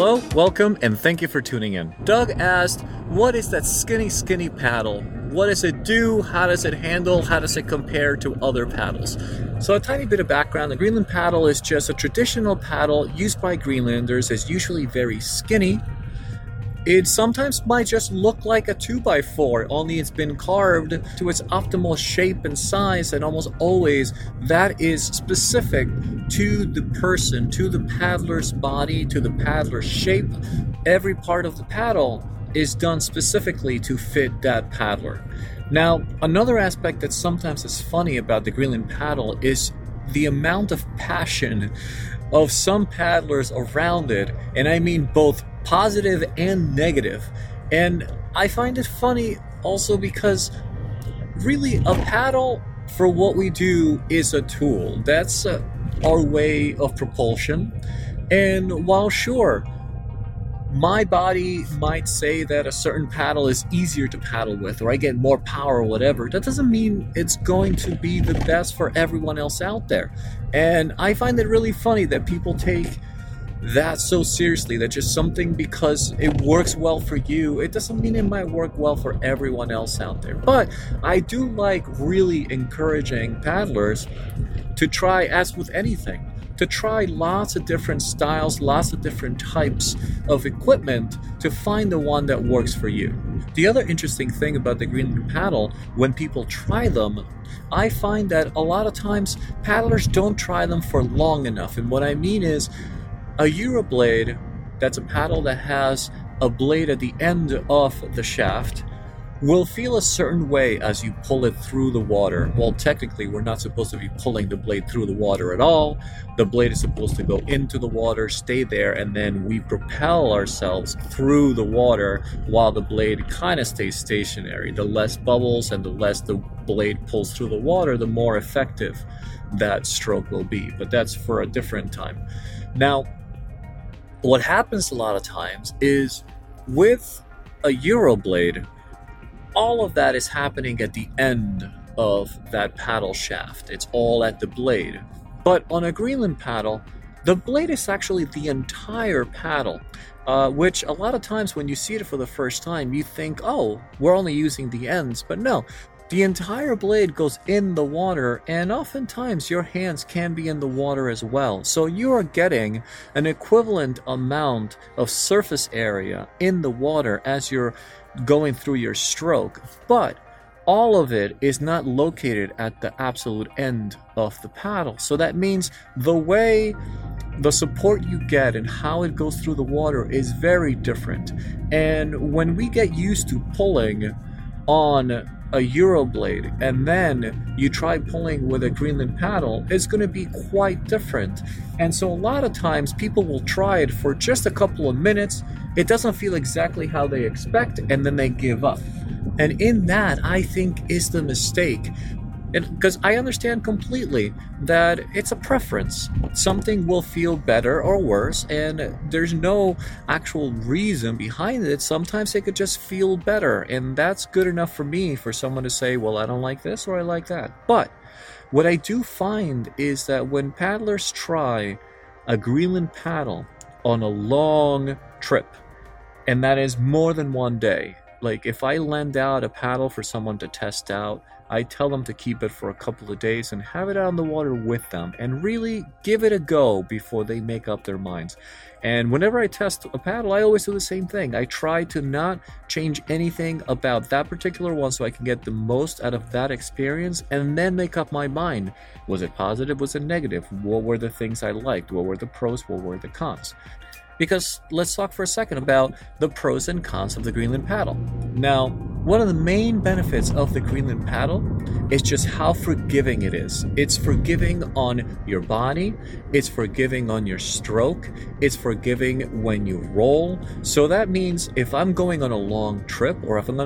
Hello, welcome, and thank you for tuning in. Doug asked, What is that skinny, skinny paddle? What does it do? How does it handle? How does it compare to other paddles? So, a tiny bit of background the Greenland paddle is just a traditional paddle used by Greenlanders. It's usually very skinny, it sometimes might just look like a 2x4, only it's been carved to its optimal shape and size, and almost always that is specific to the person, to the paddler's body, to the paddler's shape. Every part of the paddle is done specifically to fit that paddler. Now, another aspect that sometimes is funny about the Greenland paddle is the amount of passion of some paddlers around it, and I mean both positive and negative. And I find it funny also because really a paddle for what we do is a tool. That's uh, our way of propulsion. And while sure, my body might say that a certain paddle is easier to paddle with or I get more power or whatever. That doesn't mean it's going to be the best for everyone else out there. And I find it really funny that people take that so seriously that just something because it works well for you it doesn't mean it might work well for everyone else out there but i do like really encouraging paddlers to try as with anything to try lots of different styles, lots of different types of equipment to find the one that works for you. The other interesting thing about the Greenland paddle, when people try them, I find that a lot of times paddlers don't try them for long enough. And what I mean is, a Euroblade, that's a paddle that has a blade at the end of the shaft, will feel a certain way as you pull it through the water. Well, technically, we're not supposed to be pulling the blade through the water at all. The blade is supposed to go into the water, stay there, and then we propel ourselves through the water while the blade kind of stays stationary. The less bubbles and the less the blade pulls through the water, the more effective that stroke will be. But that's for a different time. Now, what happens a lot of times is with a Euroblade, all of that is happening at the end of that paddle shaft. It's all at the blade. But on a Greenland paddle, the blade is actually the entire paddle, uh, which a lot of times when you see it for the first time, you think, oh, we're only using the ends. But no, the entire blade goes in the water, and oftentimes your hands can be in the water as well. So you are getting an equivalent amount of surface area in the water as you're going through your stroke. But all of it is not located at the absolute end of the paddle. So that means the way the support you get and how it goes through the water is very different. And when we get used to pulling on a Euroblade and then you try pulling with a Greenland paddle, it's going to be quite different. And so, a lot of times, people will try it for just a couple of minutes. It doesn't feel exactly how they expect, and then they give up. And in that, I think, is the mistake because I understand completely that it's a preference. Something will feel better or worse, and there's no actual reason behind it. Sometimes it could just feel better, and that's good enough for me for someone to say, Well, I don't like this or I like that. But what I do find is that when paddlers try a Greenland paddle on a long trip, and that is more than one day, like if I lend out a paddle for someone to test out, I tell them to keep it for a couple of days and have it out on the water with them and really give it a go before they make up their minds. And whenever I test a paddle, I always do the same thing. I try to not change anything about that particular one so I can get the most out of that experience and then make up my mind. Was it positive? Was it negative? What were the things I liked? What were the pros? What were the cons? because let's talk for a second about the pros and cons of the Greenland paddle. Now, one of the main benefits of the Greenland paddle is just how forgiving it is. It's forgiving on your body, it's forgiving on your stroke, it's forgiving when you roll. So that means if I'm going on a long trip or if I'm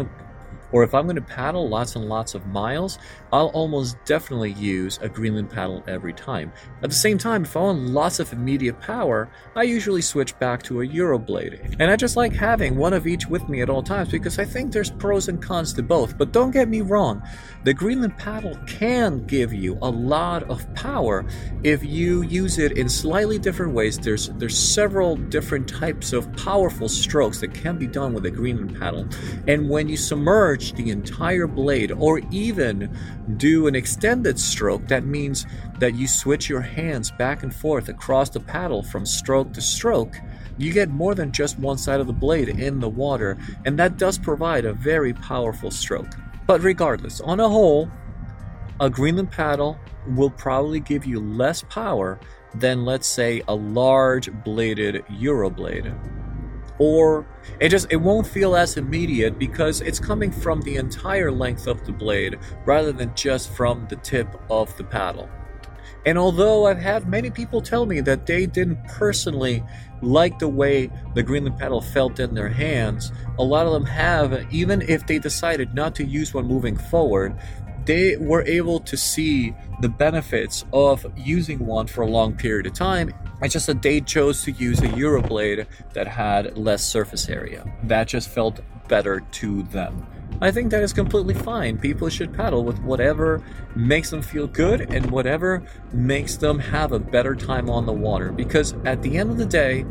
or if I'm going to paddle lots and lots of miles, I'll almost definitely use a Greenland paddle every time. At the same time, if I want lots of immediate power, I usually switch back to a Euroblade. And I just like having one of each with me at all times because I think there's pros and cons to both. But don't get me wrong, the Greenland paddle can give you a lot of power if you use it in slightly different ways. There's there's several different types of powerful strokes that can be done with a Greenland paddle. And when you submerge the entire blade or even do an extended stroke, that means that you switch your hands back and forth across the paddle from stroke to stroke. You get more than just one side of the blade in the water, and that does provide a very powerful stroke. But regardless, on a whole, a Greenland paddle will probably give you less power than, let's say, a large bladed Euroblade or it just it won't feel as immediate because it's coming from the entire length of the blade rather than just from the tip of the paddle. And although I've had many people tell me that they didn't personally like the way the Greenland paddle felt in their hands, a lot of them have, even if they decided not to use one moving forward, they were able to see the benefits of using one for a long period of time. It's just that they chose to use a Euroblade that had less surface area. That just felt better to them. I think that is completely fine. People should paddle with whatever makes them feel good and whatever makes them have a better time on the water. Because at the end of the day,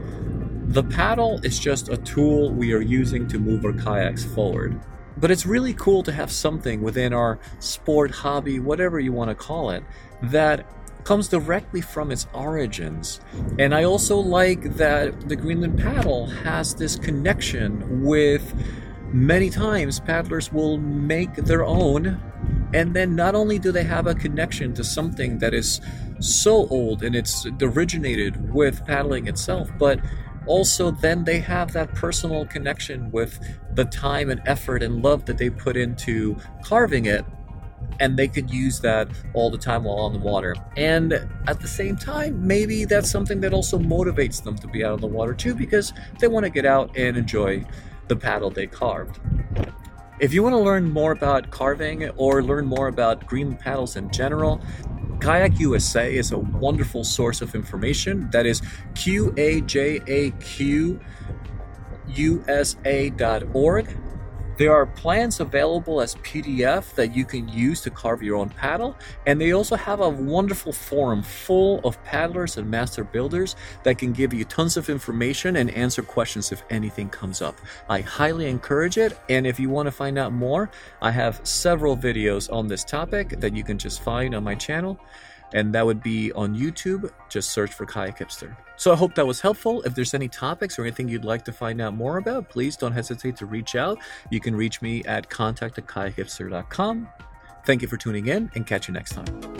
the paddle is just a tool we are using to move our kayaks forward. But it's really cool to have something within our sport, hobby, whatever you want to call it, that comes directly from its origins. And I also like that the Greenland paddle has this connection with many times paddlers will make their own and then not only do they have a connection to something that is so old and it's originated with paddling itself but also then they have that personal connection with the time and effort and love that they put into carving it and they could use that all the time while on the water. And at the same time, maybe that's something that also motivates them to be out on the water too because they want to get out and enjoy the paddle they carved. If you want to learn more about carving or learn more about green paddles in general, Qajaq USA is a wonderful source of information. That is Q A J A Q USA.org. There are plans available as PDF that you can use to carve your own paddle, and they also have a wonderful forum full of paddlers and master builders that can give you tons of information and answer questions if anything comes up. I highly encourage it, and if you want to find out more, I have several videos on this topic that you can just find on my channel and that would be on YouTube. Just search for Kayak Hipster. So I hope that was helpful. If there's any topics or anything you'd like to find out more about, please don't hesitate to reach out. You can reach me at contact at kayakhipster.com. Thank you for tuning in and catch you next time.